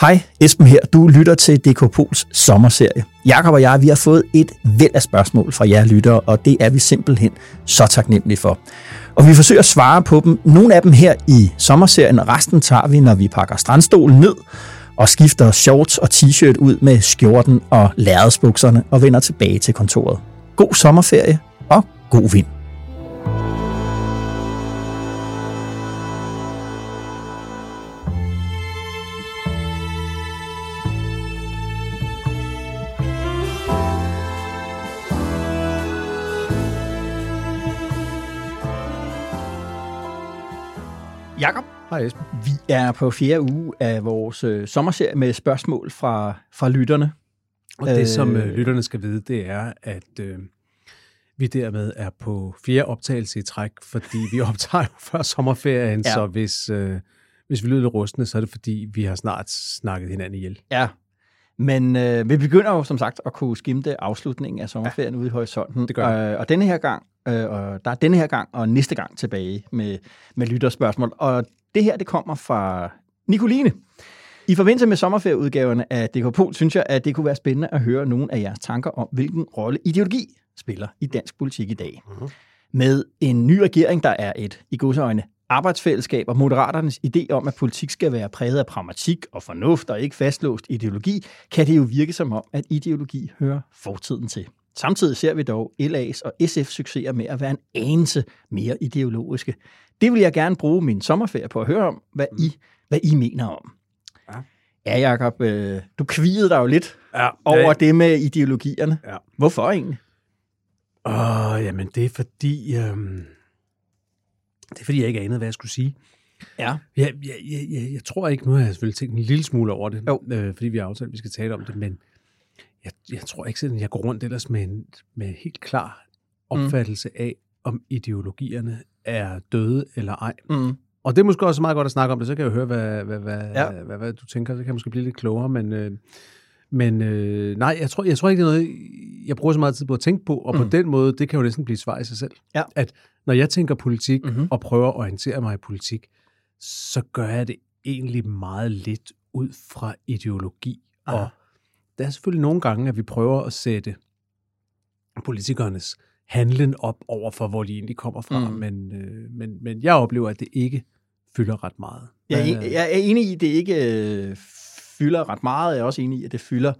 Hej, Esben her. Du lytter til DK Pols sommerserie. Jakob og jeg, vi har fået et væld af spørgsmål fra jer lyttere, og det er vi simpelthen så taknemmelige for. Og vi forsøger at svare på dem. Nogle af dem her i sommerserien, resten tager vi, når vi pakker strandstolen ned og skifter shorts og t-shirt ud med skjorten og lærredsbukserne og vender tilbage til kontoret. God sommerferie og god vind. Hej Esben. vi er på fjerde uge af vores øh, sommerserie med spørgsmål fra, fra lytterne. Og det, som Øh. øh, lytterne skal vide, det er, at øh, vi dermed er på fjerde optagelse i træk, fordi vi optager jo før sommerferien, Ja. så hvis, øh, hvis vi lyder lidt rustne, så er det fordi, vi har snart snakket hinanden ihjel. Ja, men øh, vi begynder jo som sagt at kunne skimte afslutningen af sommerferien ja. ude i horisonten. Det gør øh, Og denne her gang, øh, og der er denne her gang og næste gang tilbage med, med lytterspørgsmål. Og det her, det kommer fra Nicoline. I forbindelse med sommerferieudgaverne af DK Pol, synes jeg, at det kunne være spændende at høre nogle af jeres tanker om, hvilken rolle ideologi spiller i dansk politik i dag. Mhm. Med en ny regering, der er et, i godsøjne, arbejdsfællesskab og moderaternes idé om, at politik skal være præget af pragmatik og fornuft og ikke fastlåst ideologi, kan det jo virke som om, at ideologi hører fortiden til. Samtidig ser vi dog LA's og SF succeser med at være en anelse mere ideologiske. Det vil jeg gerne bruge min sommerferie på at høre om, hvad I, hvad I mener om. Ja. Ja, Jacob, øh, du kvide dig jo lidt Ja, over det med ideologierne. Ja. Hvorfor egentlig? Åh, jamen det er fordi, øh, det er fordi, jeg ikke anede, hvad jeg skulle sige. Ja. Jeg, jeg, jeg, jeg, jeg tror ikke, nu har jeg selvfølgelig tænkt en lille smule over det, Jo. øh, fordi vi har aftalt, at vi skal tale om det, men jeg, jeg tror ikke sådan, jeg går rundt ellers med en med helt klar opfattelse af, om ideologierne er døde eller ej. Mm. Og det er måske også meget godt at snakke om det, så kan jeg høre, hvad, hvad, hvad, Ja. ja. hvad, hvad du tænker, så kan jeg måske blive lidt klogere, men, øh, men øh, nej, jeg tror, jeg tror ikke, det er noget, jeg bruger så meget tid på at tænke på, og mm. Mm. på den måde, det kan jo næsten blive svar i sig selv. Ja. At når jeg tænker politik Mhm. mm-hmm. og prøver at orientere mig i politik, så gør jeg det egentlig meget lidt ud fra ideologi. Aha. Og der er selvfølgelig nogle gange, at vi prøver at sætte politikernes handlen op over for, hvor de egentlig kommer fra, Mm. mm. men, øh, men, men jeg oplever, at det ikke fylder ret meget. Jeg, er, jeg er enig i, at det ikke øh, fylder ret meget. Jeg er også enig i, at det fylder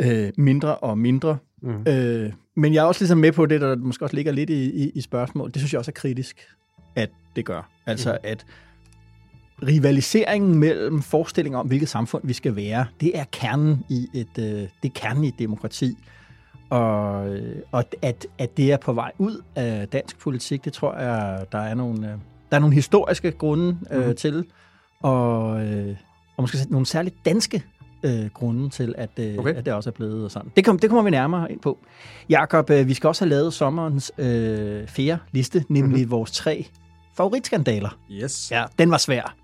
øh, mindre og mindre. Mm. Øh, men jeg er også ligesom med på det, der måske også ligger lidt i, i, i spørgsmål. Det synes jeg også er kritisk, at det gør. Altså, Mhm. at rivaliseringen mellem forestillinger om, hvilket samfund vi skal være, det er kernen i et, øh, det er kernen i et demokrati. Og, øh, og at, at det er på vej ud af dansk politik, det tror jeg, der er nogle, øh, der er nogle historiske grunde øh, Mhm. til, og, øh, og måske nogle særligt danske øh, grunde til, at, øh, okay. At det også er blevet sådan. Det, kom, det kommer vi nærmere ind på. Jakob, øh, vi skal også have lavet sommerens øh, fjerde liste, nemlig Mhm. mm-hmm. vores tre favoritskandaler. Yes. Ja, den var svær.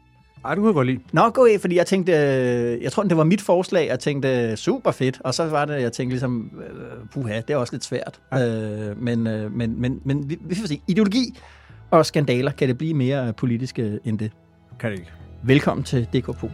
Ej, du kan godt lide. Nå, gå af, fordi jeg tænkte, øh, jeg tror, det var mit forslag, jeg tænkte, øh, super fedt, og så var det, jeg tænkte ligesom, øh, puha, det er også lidt svært. Øh, men, men, men, men vi, vi får se, ideologi og skandaler, kan det blive mere politiske end det? Kan det ikke. Velkommen til DK Pol.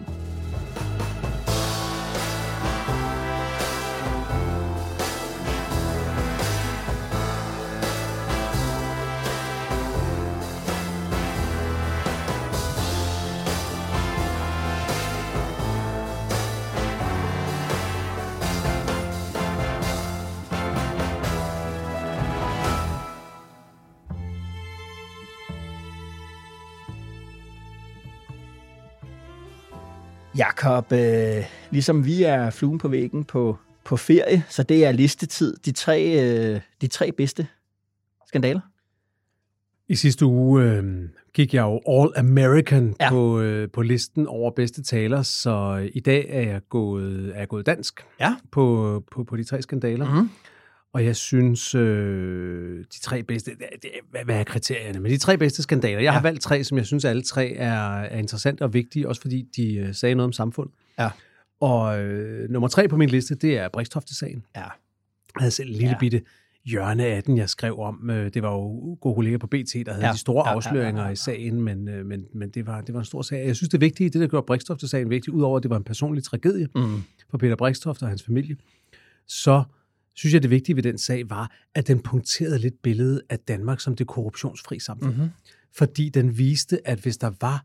Jakob, øh, ligesom vi er fluen på væggen på, på ferie, så det er listetid. De tre, øh, de tre bedste skandaler. I sidste uge øh, gik jeg jo All American Ja. på, øh, på listen over bedste taler, så i dag er jeg gået, er jeg gået dansk Ja. på, på, på de tre skandaler. Mhm. Og jeg synes, øh, de tre bedste, det, hvad, hvad er kriterierne? Men de tre bedste skandaler, jeg har Ja. valgt tre, som jeg synes alle tre er, er interessante og vigtige, også fordi de øh, sagde noget om samfund. Ja. Og øh, nummer tre på min liste, det er Brikstofte-sagen. Ja. Jeg havde selv en lille Ja. bitte hjørne af den, jeg skrev om. Øh, Det var jo gode kolleger på BT, der havde Ja. de store Ja, ja, ja, afsløringer ja, ja. i sagen, men, øh, men, men det, var, det var en stor sag. Jeg synes, det vigtige, det der gjorde Brikstofte-sagen vigtig, udover at det var en personlig tragedie Mm. for Peter Brikstoft og hans familie, så synes jeg, det vigtige ved den sag var, at den punkterede lidt billedet af Danmark som det korruptionsfri samfund. Mm-hmm. Fordi den viste, at hvis der var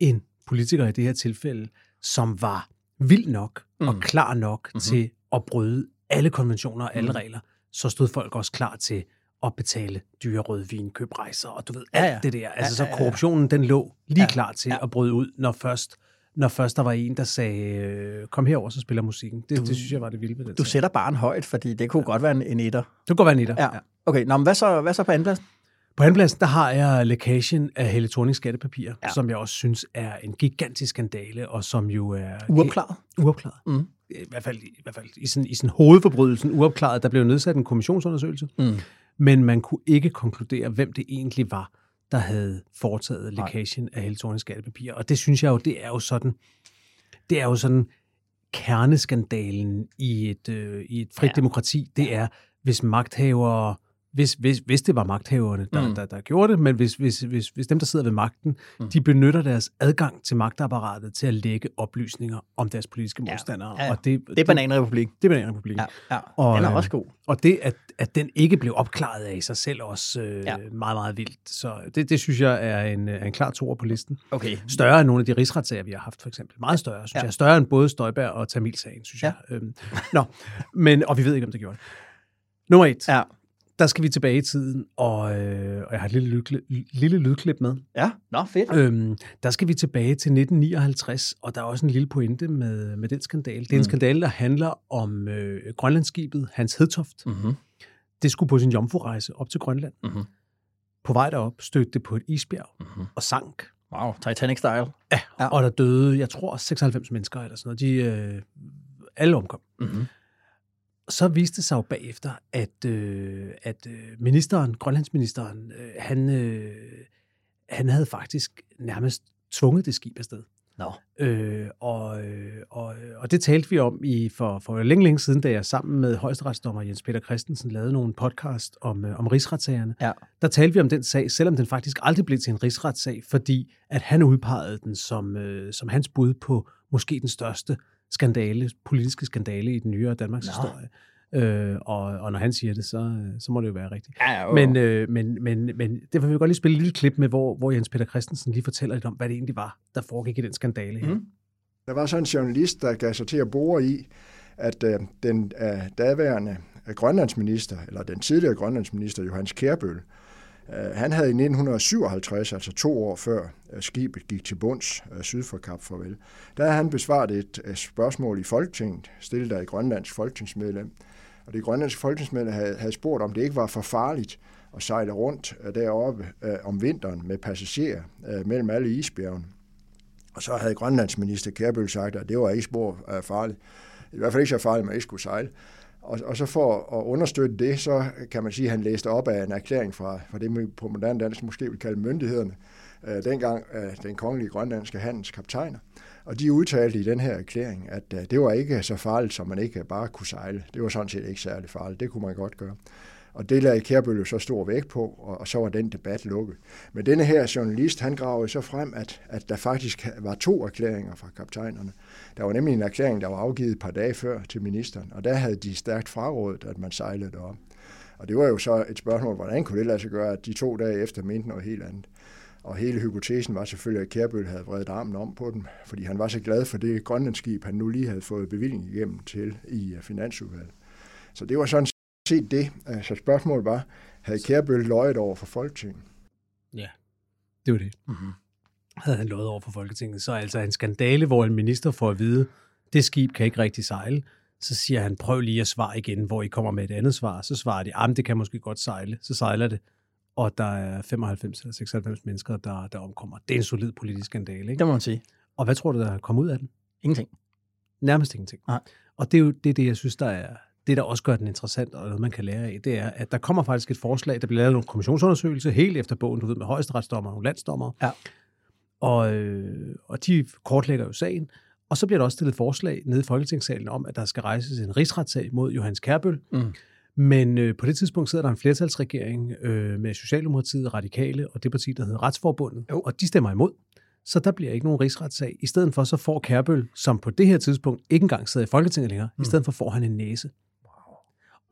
en politiker i det her tilfælde, som var vild nok mm. og Mm. klar nok Mhm. til at bryde alle konventioner og alle Mm. regler, så stod folk også klar til at betale dyre rødvin, købe rejser og du ved, Ja, alt ja. det der. Altså ja, ja. så korruptionen, den lå lige Ja, ja. klar til ja. ja. at bryde ud, når først, når først der var en, der sagde, øh, kom herover, så spiller musikken. Det, Du- det synes jeg var det vilde ved den Du sætter barn højt, fordi det kunne godt være en, en etter. Det kunne godt være en etter. Ja. Okay, nå, men hvad så, hvad så på andenpladsen? På andenpladsen, der har jeg lækagen af Helle Thornings skattepapirer, Ja. ja. som jeg også synes er en gigantisk skandale, og som jo er... Uopklaret. Uopklaret. Mm. I hvert fald, i, hvert fald i, sådan, i sådan hovedforbrydelsen uopklaret. Der blev nedsat en kommissionsundersøgelse, Mm. men man kunne ikke konkludere, hvem det egentlig var, der havde foretaget lækagen af Helle Thornings skattepapirer. Og det synes jeg jo, det er jo sådan... Det er jo sådan kerneskandalen i et, øh, i et frit Ja. demokrati. Det er, hvis magthavere hvis, hvis, hvis det var magthaverne, der, Mm. der, der gjorde det, men hvis, hvis, hvis, hvis dem, der sidder ved magten, Mm. de benytter deres adgang til magtapparatet til at lægge oplysninger om deres politiske modstandere. Ja, ja. Og det, Det er Bananrepublik. Det er Bananrepublik. Ja, Ja. Og, den er øh, også god. Og det, at, at den ikke blev opklaret af i sig selv, også øh, Ja. meget, meget vildt. Så det, det synes jeg er en, er en klar toer på listen. Okay. Større end nogle af de rigsretssager, vi har haft, for eksempel. Meget større, synes ja. jeg. Større end både Støjberg og Tamilsagen, synes Ja. jeg. Øhm, nå, men, og vi ved ikke, om det gjorde det. Nummer et. Ja. Der skal vi tilbage i tiden, og, øh, og jeg har et lille, lydklip, lille lydklip med. Ja, nå fedt. Øhm, der skal vi tilbage til 1959, og der er også en lille pointe med, med den skandale. Det er en Mm. skandale, der handler om øh, Grønlandsskibet Hans Hedtoft. Mm-hmm. Det skulle på sin jomfrurejse op til Grønland. Mhm. På vej derop stødte det på et isbjerg Mm-hmm. og sank. Wow, Titanic-style. Ja. ja. og der døde, jeg tror, 96 mennesker eller sådan noget. De øh, alle omkom. Mm-hmm. Så viste det sig jo bagefter, at, øh, at øh, ministeren, grønlandsministeren, øh, han, øh, han havde faktisk nærmest tvunget det skib afsted. Nå. Øh, og, øh, og, og det talte vi om i for, for længe, længe siden, da jeg sammen med højesteretsdommer Jens Peter Christensen lavede nogle podcast om, øh, om rigsretssagerne. Ja. Der talte vi om den sag, selvom den faktisk aldrig blev til en rigsretssag, fordi at han udpegede den som, øh, som hans bud på måske den største skandale, politiske skandale i den nyere Danmarks Nå. historie. Øh, og, og når han siger det, så, øh, så må det jo være rigtigt. Ja, ja, Men, øh, men, men, men derfor vil vi godt lige spille et lille klip med, hvor, hvor Jens Peter Christensen lige fortæller lidt om, hvad det egentlig var, der foregik i den skandale her. Mhm. Der var så en journalist, der gav sig til at bore i, at øh, den øh, daværende øh, grønlandsminister, eller den tidligere grønlandsminister, Johannes Kærbøl, øh, Øh, han havde i 1957, altså to år før øh, skibet gik til bunds øh, syd for Kap Farvel, der havde han besvaret et spørgsmål i Folketinget, stillet af et grønlandsk folketingsmedlem. Og det grønlandske folketingsmedlem havde, havde spurgt, om det ikke var for farligt at sejle rundt deroppe om vinteren med passagerer mellem alle isbjergene. Og så havde grønlandsminister Kærbøl sagt, at det var ikke spor farligt. I hvert fald ikke så farligt, at man ikke skulle sejle. Og, og så for at understøtte det, så kan man sige, at han læste op af en erklæring fra, fra det, man på moderne dansk måske vil kalde myndighederne, øh, dengang øh, den kongelige grønlandske handelskaptajner. Og de udtalte i den her erklæring, at øh, det var ikke så farligt, som man ikke bare kunne sejle. Det var sådan set ikke særlig farligt. Det kunne man godt gøre. Og det lagde Kærbøl jo så stor vægt på, og, og så var den debat lukket. Men denne her journalist, han gravede så frem, at, at der faktisk var to erklæringer fra kaptajnerne. Der var nemlig en erklæring, der var afgivet et par dage før til ministeren, og der havde de stærkt frarådet, at man sejlede derop. Og det var jo så et spørgsmål, hvordan kunne det lade sig gøre, at de to dage efter mente noget helt andet. Og hele hypotesen var selvfølgelig, at Kærbøl havde vredet armen om på dem, fordi han var så glad for det grønlandskib, han nu lige havde fået bevilling igennem til i øh, finansudvalget. Så det var sådan set det. Så spørgsmålet var, havde Kærbøl løjet over for Folketinget? Ja, det var det. Mm-hmm. Havde han lovet over for Folketinget. Så altså en skandale, hvor en minister får at vide, det skib kan ikke rigtig sejle. Så siger han, prøv lige at svare igen, hvor I kommer med et andet svar. Så svarer de, men det kan måske godt sejle. Så sejler det. og der er 95 eller 96 mennesker, der, der omkommer. Det er en solid politisk skandale, ikke? Det må man sige. Og hvad tror du, der kommer ud af den? Ingenting. Nærmest ingenting. Nej. Og det er jo det, er det, jeg synes, der er det, der også gør den interessant, og noget, man kan lære af, det er, at der kommer faktisk et forslag, der bliver lavet en kommissionsundersøgelse, helt efter bogen, du ved, med højesteretsdommer og landsdommer. Ja. Og, øh, og de kortlægger jo sagen, og så bliver der også stillet forslag nede i Folketingssalen om, at der skal rejses en rigsretssag mod Johannes Kærbøl. Mm. Men øh, på det tidspunkt sidder der en flertalsregering øh, med Socialdemokratiet, Radikale og det parti, der hedder Retsforbundet, Jo. og de stemmer imod. Så der bliver ikke nogen rigsretssag. I stedet for så får Kærbøl, som på det her tidspunkt ikke engang sidder i Folketinget længere, mm. i stedet for får han en næse.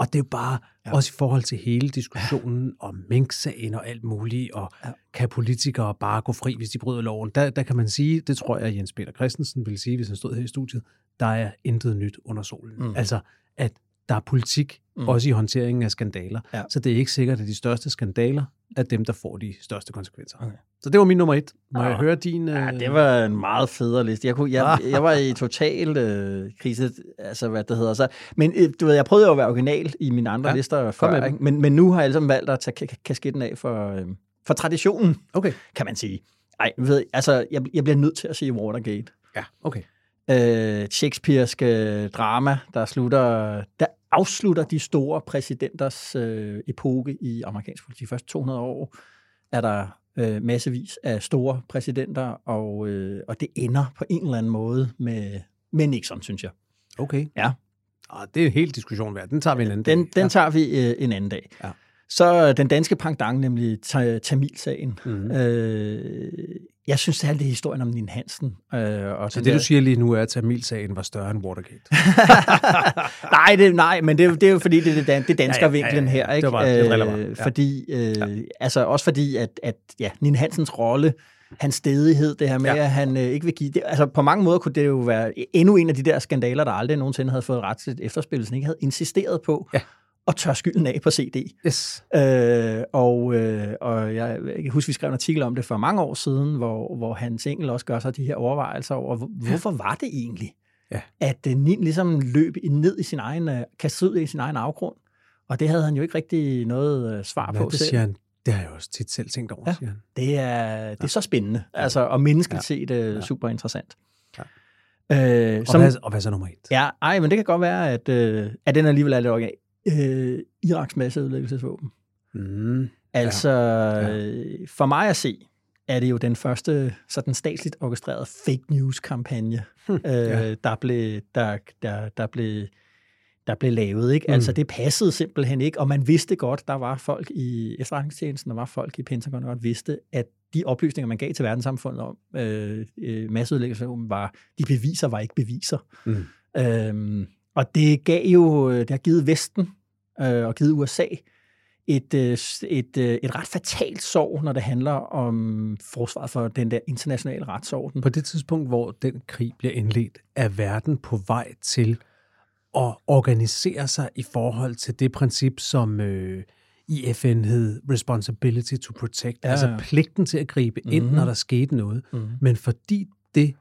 Og det er jo bare, ja. Også i forhold til hele diskussionen ja. om minksagen og alt muligt, og ja. Kan politikere bare gå fri, hvis de bryder loven? Der, der kan man sige, det tror jeg, Jens Peter Christensen ville sige, hvis han stod her i studiet, der er intet nyt under solen. Mm. Altså, at der er politik, mm. Også i håndteringen af skandaler. Ja. Så det er ikke sikkert, at de største skandaler er dem, der får de største konsekvenser. Okay. Så det var min nummer et. Må jeg Ah. høre din... Ja, øh, det var en meget federe liste. Jeg, kunne, jeg, jeg var i total øh, krise, altså hvad det hedder. Så, men øh, du ved, jeg prøvede jo at være original i mine andre Ja, ja, lister før, ikke? Men, men nu har jeg ligesom valgt at tage ka- kasketten af for, øh, for traditionen, Okay. kan man sige. Ej, ved, altså, jeg, jeg bliver nødt til at sige Watergate. Ja, okay. øh, Shakespeareske drama, der slutter, der afslutter de store præsidenters øh, epoke i amerikansk politik. De første 200 år er der øh, massevis af store præsidenter, og, øh, og det ender på en eller anden måde med, med Nixon, synes jeg. Okay. Ja. Og det er en helt diskussion værd. Den tager vi en anden Den, dag. den tager vi øh, en anden dag. Ja. Så den danske pangdang, nemlig ta- Tamilsagen. Mhm. Øh, jeg synes særligt, det er historien om Nin Hansen. Øh, og Så det, der- du siger lige nu, er, at Tamilsagen var større end Watergate. nej, det, nej, men det, er jo- det er jo fordi, det er det, dan- det danske Ja, ja, ja, vinklen ja. her. Det Ikke? var bare- det bare. Øh, Ja. Fordi, øh, altså også fordi, at, at ja, Nina Hansens rolle, hans stedighed, det her med, Ja. ja. at han øh, ikke vil give... Det, altså på mange måder kunne det jo være endnu en af de der skandaler, der aldrig nogensinde havde fået ret til et efterspil, som ikke havde insisteret på Ja. At tørre skylden af på CD. Yes. Øh, og, øh, og jeg, jeg kan huske, vi skrev en artikel om det for mange år siden, hvor, hvor Hans Engel også gør sig de her overvejelser over, hvor, hvorfor var det egentlig, Ja. at øh, Nin ligesom løb ned i sin egen, øh, ud i sin egen afgrund. Og det havde han jo ikke rigtig noget øh, svar Hvad på det selv. siger han? Det har jeg også tit selv tænkt over, ja. Ja. siger han. Det er, det er så spændende, altså, og menneskeligt Ja. set øh, Ja. super interessant. Ja. Øh, Og, som, hvad, og hvad så nummer et? ja, ej, men det kan godt være, at, øh, at den alligevel er lidt original. Øh, Iraks masseødelæggelsesvåben. Mm. Altså, Ja. ja. for mig at se, er det jo den første sådan statsligt orkestrerede fake news-kampagne, Hm, øh, ja. der, blev, der, der, der, blev, der blev lavet. Ikke? Mm. Altså, det passede simpelthen ikke, og man vidste godt, der var folk i efterretningstjenesten, der var folk i Pentagon, der godt vidste, at de oplysninger, man gav til verdenssamfundet om øh, øh, masseudlæggelsesvåben, var, de beviser var ikke beviser. Mm. Øhm, og det gav jo, det har givet Vesten øh, og givet USA et, øh, et, øh, et ret fatalt sorg, når det handler om forsvaret for den der internationale retsorden. På det tidspunkt, hvor den krig bliver indledt, er verden på vej til at organisere sig i forhold til det princip, som øh, i FN hed Responsibility to Protect, ja. Ja. altså pligten til at gribe ind, Mhm. når der skete noget. Mm. Men fordi det,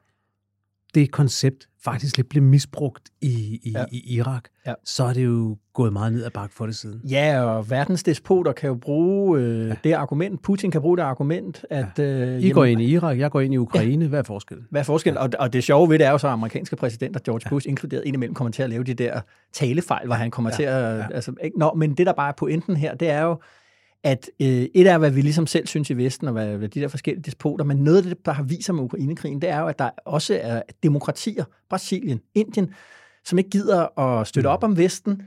det koncept faktisk lidt blev misbrugt i, i, ja. Ja. i Irak, Ja. så er det jo gået meget ned ad bakke for det siden. Ja, og verdens despoter kan jo bruge øh, ja. det argument, Putin kan bruge det argument, at... Øh, I går ind i Irak, jeg går ind i Ukraine. Ja. Hvad er forskellen? Hvad er forskellen? Og, og det sjove ved det er jo så, at amerikanske præsidenter, George Bush inkluderet, indimellem kommer til at lave de der talefejl, hvor han kommer Ja, til at... ja. Altså, ikke? Nå, men det, der bare er pointen her, det er jo, at øh, et er, hvad vi ligesom selv synes i Vesten, og hvad, hvad de der forskellige despoter, men noget af det, der har vist sig med Ukrainekrigen, det er jo, at der også er demokratier, Brasilien, Indien, som ikke gider at støtte Mm. op om Vesten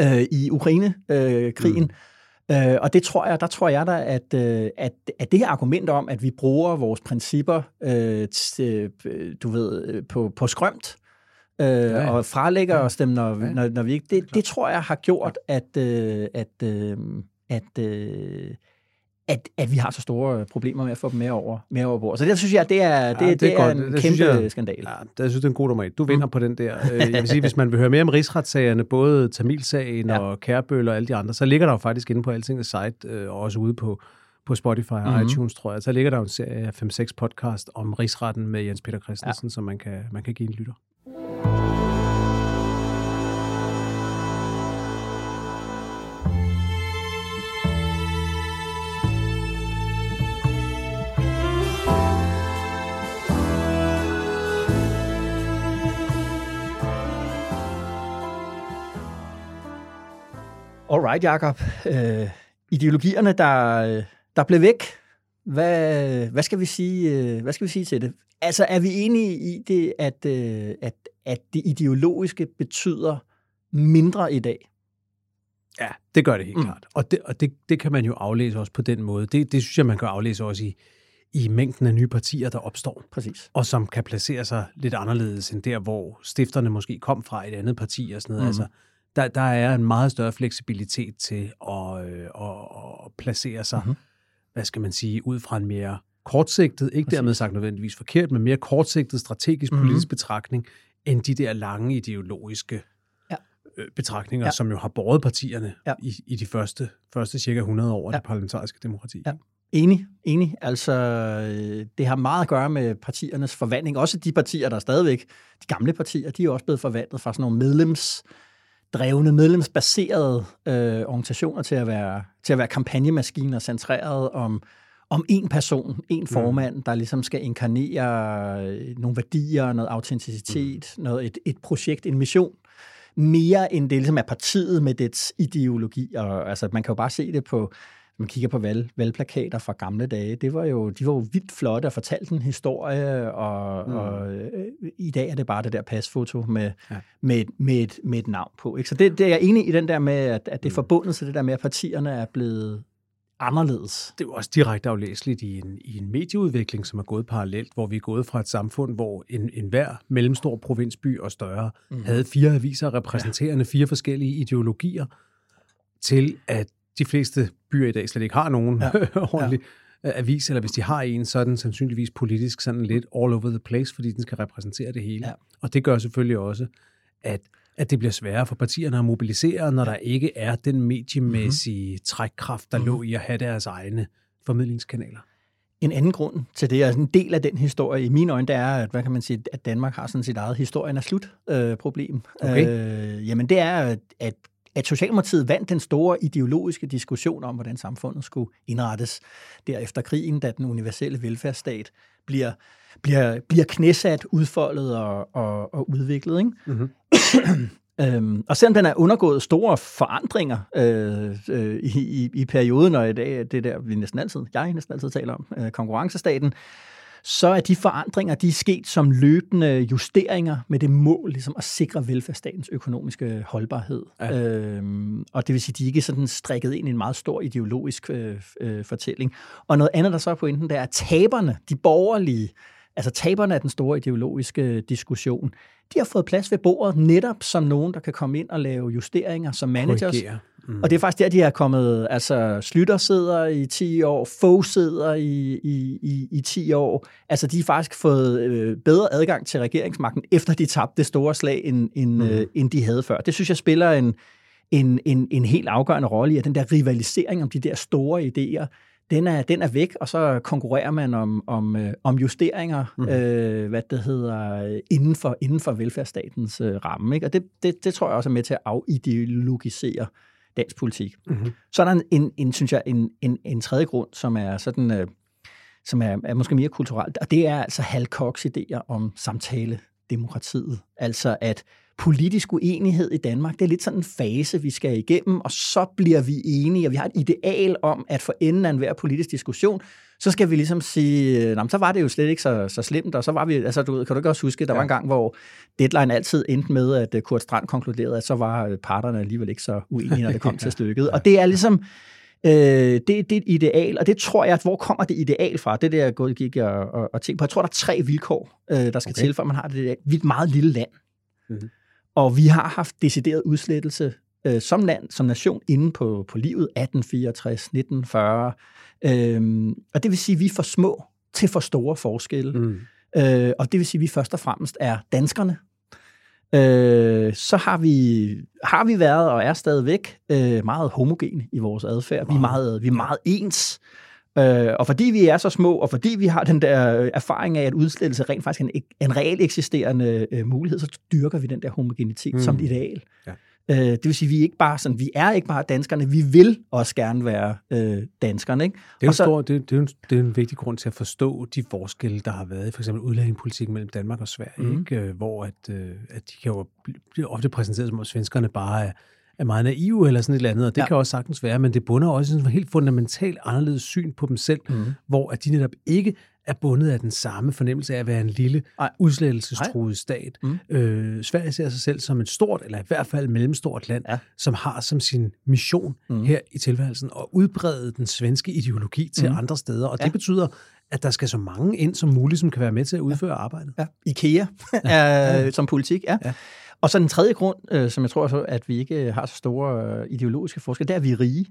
øh, i Ukraine-krigen. Øh, øh, og det tror jeg, der tror jeg da, at, øh, at, at det her argument om, at vi bruger vores principper, øh, til, øh, du ved, øh, på, på skrømt, øh, ja. og fralægger Ja. os dem, når, Ja, når, når vi ikke... Det, det tror jeg har gjort, at, øh, at, øh, at, øh, at, at vi har så store problemer med at få dem med over, med over bord. Så det synes jeg, det er, det, Ja, det, det er, godt. en Det kæmpe jeg- skandal. Ja, det, jeg synes, det er en god nummer. Du vinder mm. på den der. Øh, Jeg vil sige, hvis man vil høre mere om rigsretssagerne, både Tamilsagen ja. Og Kærbøl og alle de andre, så ligger der jo faktisk inde på Altingets site, øh, og også ude på, på Spotify og Mhm. iTunes, tror jeg. Så ligger der jo en serie af 5-6 podcast om rigsretten med Jens Peter Christensen, ja. som man kan, man kan give en lytter. Alright, Jacob. Øh, ideologierne, der, der blev væk. Hvad, hvad, skal vi sige, øh, hvad skal vi sige til det? Altså, er vi enige i det, at, øh, at, at det ideologiske betyder mindre i dag? Ja, det gør det helt mm. klart. Og, det, og det, det kan man jo aflæse også på den måde. Det, det synes jeg, man kan aflæse også i, i mængden af nye partier, der opstår. Præcis. Og som kan placere sig lidt anderledes end der, hvor stifterne måske kom fra et andet parti og sådan noget. Mm. Altså, der, der er en meget større fleksibilitet til at, øh, at, at placere sig, mm-hmm. hvad skal man sige, ud fra en mere kortsigtet, ikke Præcis. dermed sagt nødvendigvis forkert, men mere kortsigtet strategisk mm-hmm. politisk betragtning, end de der lange ideologiske ja. øh, betragtninger, ja. som jo har båret partierne ja. i, i de første, første cirka 100 år af ja. det parlamentariske demokrati. Ja. Enig, enig. Altså, øh, det har meget at gøre med partiernes forvandling. Også de partier, der er stadigvæk, de gamle partier, de er også blevet forvandlet fra sådan nogle medlems drevne, medlemsbaserede øh, organisationer til at være, til at være kampagnemaskiner centreret om, om en person, en mm. formand, mm. der ligesom skal inkarnere øh, nogle værdier, noget autenticitet, mm. noget, et, et projekt, en mission, mere end det ligesom er partiet med dets ideologi. Og, altså, man kan jo bare se det på man kigger på valg, valgplakater fra gamle dage, det var jo, de var jo vildt flotte og fortalte en historie, og, mm. og øh, i dag er det bare det der pasfoto med, ja. med, med, et, med et navn på. Ikke? Så det, det er jeg enig i den der med, at, at det er mm. forbundet til det der med, at partierne er blevet anderledes. Det er jo også direkte aflæseligt i en, i en medieudvikling, som er gået parallelt, hvor vi er gået fra et samfund, hvor en, en hver mellemstor provinsby og større mm. havde fire aviser repræsenterende ja. fire forskellige ideologier, til at de fleste byer i dag slet ikke har nogen ja. ordentlig ja. avis, eller hvis de har en, så er den sandsynligvis politisk sådan lidt all over the place, fordi den skal repræsentere det hele. Ja. Og det gør selvfølgelig også, at at det bliver sværere for partierne at mobilisere, når ja. der ikke er den mediemæssige mm-hmm. trækkraft, der mm-hmm. lå i at have deres egne formidlingskanaler. En anden grund til det, altså en del af den historie i mine øjne, det er, at, hvad kan man sige, at Danmark har sådan sit eget historien er slut øh, problem. Okay. Øh, jamen det er, at at Socialdemokratiet vandt den store ideologiske diskussion om, hvordan samfundet skulle indrettes derefter krigen, da den universelle velfærdsstat bliver, bliver, bliver knæsat, udfoldet og, og, og udviklet. Ikke? Mm-hmm. Øhm, og selvom den er undergået store forandringer øh, øh, i, i, i perioden, og i dag, det der, vi næsten altid, jeg næsten altid taler om, øh, konkurrencestaten, så er de forandringer, de er sket som løbende justeringer med det mål ligesom at sikre velfærdsstatens økonomiske holdbarhed. Ja. Øhm, og det vil sige, de er ikke sådan strikket ind i en meget stor ideologisk øh, øh, fortælling. Og noget andet, der så er pointen, det er, taberne, de borgerlige, altså taberne af den store ideologiske diskussion, de har fået plads ved bordet netop som nogen, der kan komme ind og lave justeringer som managers. Korrigere. Mm. Og det er faktisk der, de er kommet, altså Slytter sidder i 10 år, Fogh sidder i, i, i, i 10 år. Altså de har faktisk fået øh, bedre adgang til regeringsmagten, efter de tabte det store slag, end, end, mm. øh, end de havde før. Det synes jeg spiller en, en, en, en helt afgørende rolle i, at den der rivalisering om de der store idéer, den er, den er væk, og så konkurrerer man om, om, øh, om justeringer, mm. øh, hvad det hedder, inden for, inden for velfærdsstatens øh, ramme. Ikke? Og det, det, det tror jeg også er med til at afideologisere dansk politik. Mm-hmm. Så er der en, en, en synes jeg, en, en, en tredje grund, som er sådan, øh, som er, er måske mere kulturelt, og det er altså Hal Cox idéer om samtale-demokratiet. Altså at politisk uenighed i Danmark, det er lidt sådan en fase, vi skal igennem, og så bliver vi enige, og vi har et ideal om, at for enden af enhver politisk diskussion, så skal vi ligesom sige, Nå, så var det jo slet ikke så, så slemt, og så var vi, altså du ved, kan du ikke også huske, der ja. var en gang, hvor deadline altid endte med, at øh, Kurt Strand konkluderede, at så var øh, parterne alligevel ikke så uenige, når det kom til stykket. Og det er ligesom, øh, det, det er et ideal, og det tror jeg, at hvor kommer det ideal fra? Det der jeg gik og, og, og tænkte på. Jeg tror, der er tre vilkår, øh, der skal okay. til, for at man har det der. Vi er et meget lille land. Mm-hmm. Og vi har haft decideret udslettelse øh, som land, som nation, inde på, på livet 1864, 1940. Øhm, og det vil sige, at vi er for små til for store forskelle. Mm. Øh, og det vil sige, at vi først og fremmest er danskerne. Øh, så har vi, har vi været og er stadigvæk øh, meget homogene i vores adfærd. Vi, er meget, vi er meget ens. Øh, og fordi vi er så små, og fordi vi har den der erfaring af, at udslettelse rent faktisk er en, en reelt eksisterende øh, mulighed, så dyrker vi den der homogenitet mm. som et ideal. Ja. Øh, det vil sige, vi er ikke bare sådan, vi er ikke bare danskerne, vi vil også gerne være øh, danskerne. Ikke? Det, er så, stor, det, det, er en, det er en vigtig grund til at forstå de forskelle, der har været i for eksempel udlændingepolitikken mellem Danmark og Sverige, mm. ikke? Øh, hvor at, øh, at de kan jo blive ofte præsenteret som, at svenskerne bare er er meget naive eller sådan et eller andet, og det Ja. kan også sagtens være, men det bunder også i en helt fundamentalt anderledes syn på dem selv, mm. hvor at de netop ikke er bundet af den samme fornemmelse af at være en lille, udslettelsestruet stat. Mm. Øh, Sverige ser sig selv som et stort, eller i hvert fald mellemstort land, Ja. som har som sin mission Mm. her i tilværelsen at udbrede den svenske ideologi til Mm. andre steder, og Ja. det betyder, at der skal så mange ind som muligt, som kan være med til at udføre ja. arbejdet. Ja. IKEA er, som politik, ja. Ja. Og så den tredje grund, øh, som jeg tror, så, at vi ikke har så store øh, ideologiske forskelle, det er, at vi er rige.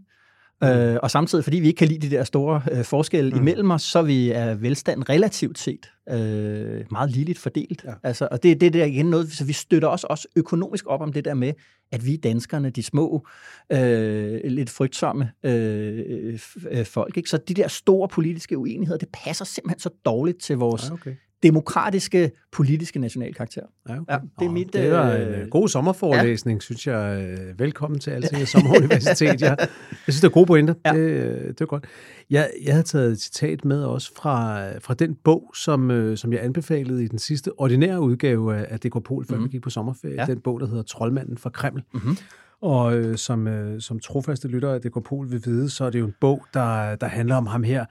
Øh, og samtidig, fordi vi ikke kan lide de der store øh, forskelle mm. imellem os, så vi er velstand relativt set øh, meget ligeligt fordelt. Ja. Ja. Altså, og det, det er der igen noget, så vi støtter os også økonomisk op om det der med, at vi danskerne, de små, øh, lidt frygtsomme øh, f- øh, folk. Ikke? Så de der store politiske uenigheder, det passer simpelthen så dårligt til vores okay. Demokratiske, politiske nationalkarakter. Ja, okay. Ja, det er mit, Det var en øh, øh, god sommerforelæsning, ja. synes jeg. Øh, Velkommen til Altinget Sommeruniversitet. Jeg, jeg synes, det er gode pointer. Ja. Det, øh, det er godt. Jeg, jeg havde taget et citat med også fra, fra den bog, som, som jeg anbefalede i den sidste ordinære udgave af, af DK Pol, før Mhm. vi gik på sommerferie. Ja. Den bog, der hedder Troldmanden fra Kreml. Mhm. Og øh, som, øh, som trofaste lyttere af DK Pol vil vide, så er det jo en bog, der, der handler om ham her,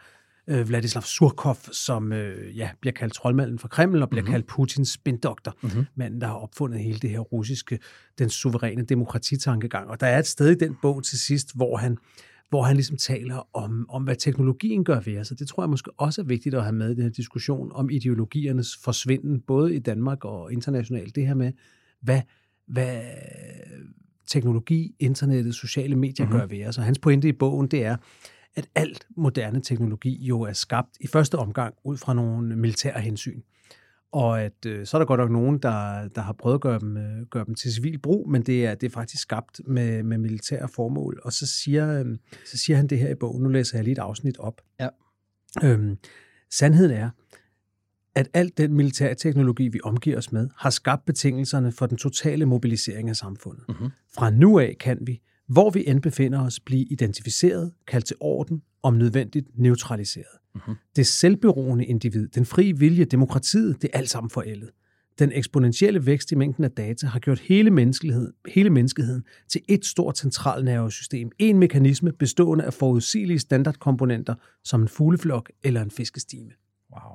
øh, Vladislav Surkov, som øh, ja, bliver kaldt troldmanden fra Kreml og bliver Mhm. mm-hmm. kaldt Putins spindoktor. Mhm. Mm-hmm. Manden, der har opfundet hele det her russiske, den suveræne demokratitankegang. Og der er et sted i den bog til sidst, hvor han, hvor han ligesom taler om, om, hvad teknologien gør ved os. Og det tror jeg måske også er vigtigt at have med i den her diskussion om ideologiernes forsvinden, både i Danmark og internationalt. Det her med, hvad, hvad teknologi, internettet, sociale medier Mhm. mm-hmm. gør ved os. Og hans pointe i bogen, det er, at alt moderne teknologi jo er skabt i første omgang ud fra nogle militære hensyn. Og at øh, så er der godt nok nogen, der, der har prøvet at gøre dem, øh, gøre dem til civil brug, men det er, det er faktisk skabt med, med militære formål. Og så siger, øh, så siger han det her i bogen, nu læser jeg lige et afsnit op. Ja. Øhm, sandheden er, at alt den militære teknologi, vi omgiver os med, har skabt betingelserne for den totale mobilisering af samfundet. Mhm. Fra nu af kan vi, hvor vi end befinder os, blive identificeret, kaldt til orden, om nødvendigt neutraliseret. Mhm. Det selvberoende individ, den frie vilje, demokratiet, det er alt sammen forældet. Den eksponentielle vækst i mængden af data har gjort hele menneskeligheden, hele menneskeheden til et stort centralnervesystem. En mekanisme bestående af forudsigelige standardkomponenter, som en fugleflok eller en fiskestime. Wow.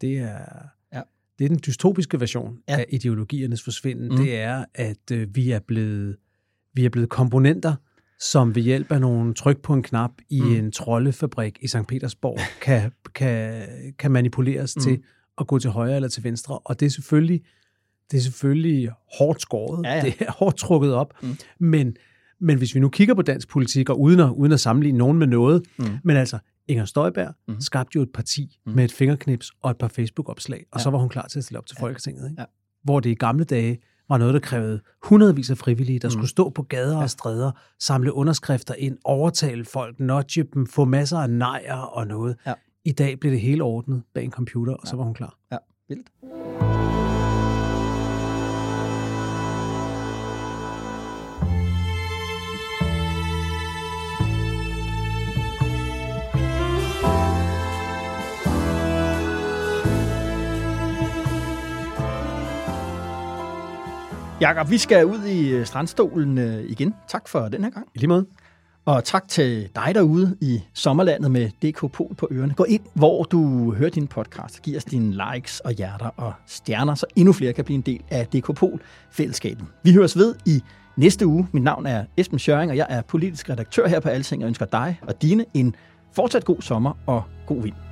Det er, Ja. det er den dystopiske version Ja. af ideologiernes forsvinden. Mm. Det er, at øh, vi er blevet vi er blevet komponenter, som ved hjælp af nogle tryk på en knap i Mm. en troldefabrik i St. Petersborg kan, kan, kan manipuleres Mm. til at gå til højre eller til venstre. Og det er selvfølgelig, det er selvfølgelig hårdt skåret. Ja, ja. Det er hårdt trukket op. Mm. Men, men hvis vi nu kigger på dansk politik, og uden at, uden at sammenligne nogen med noget, Mm. men altså, Inger Støjberg mm. skabte jo et parti mm. med et fingerknips og et par Facebook-opslag, og Ja. så var hun klar til at stille op til Folketinget. Ikke? Ja. Hvor det i gamle dage var noget, der krævede hundredvis af frivillige, der mm. skulle stå på gader og stræder, samle underskrifter ind, overtale folk, nudge dem, få masser af nejer og noget. Ja. I dag blev det hele ordnet bag en computer, og så var hun klar. Ja, vildt. Jakob, vi skal ud i øh, strandstolen øh, igen. Tak for den her gang. I lige måde. Og tak til dig derude i sommerlandet med DK Pol på ørerne. Gå ind, hvor du hører din podcast. Giv os dine likes og hjerter og stjerner, så endnu flere kan blive en del af DK Pol-fællesskabet. Vi høres ved i næste uge. Mit navn er Esben Schøring, og jeg er politisk redaktør her på Alting og ønsker dig og dine en fortsat god sommer og god vind.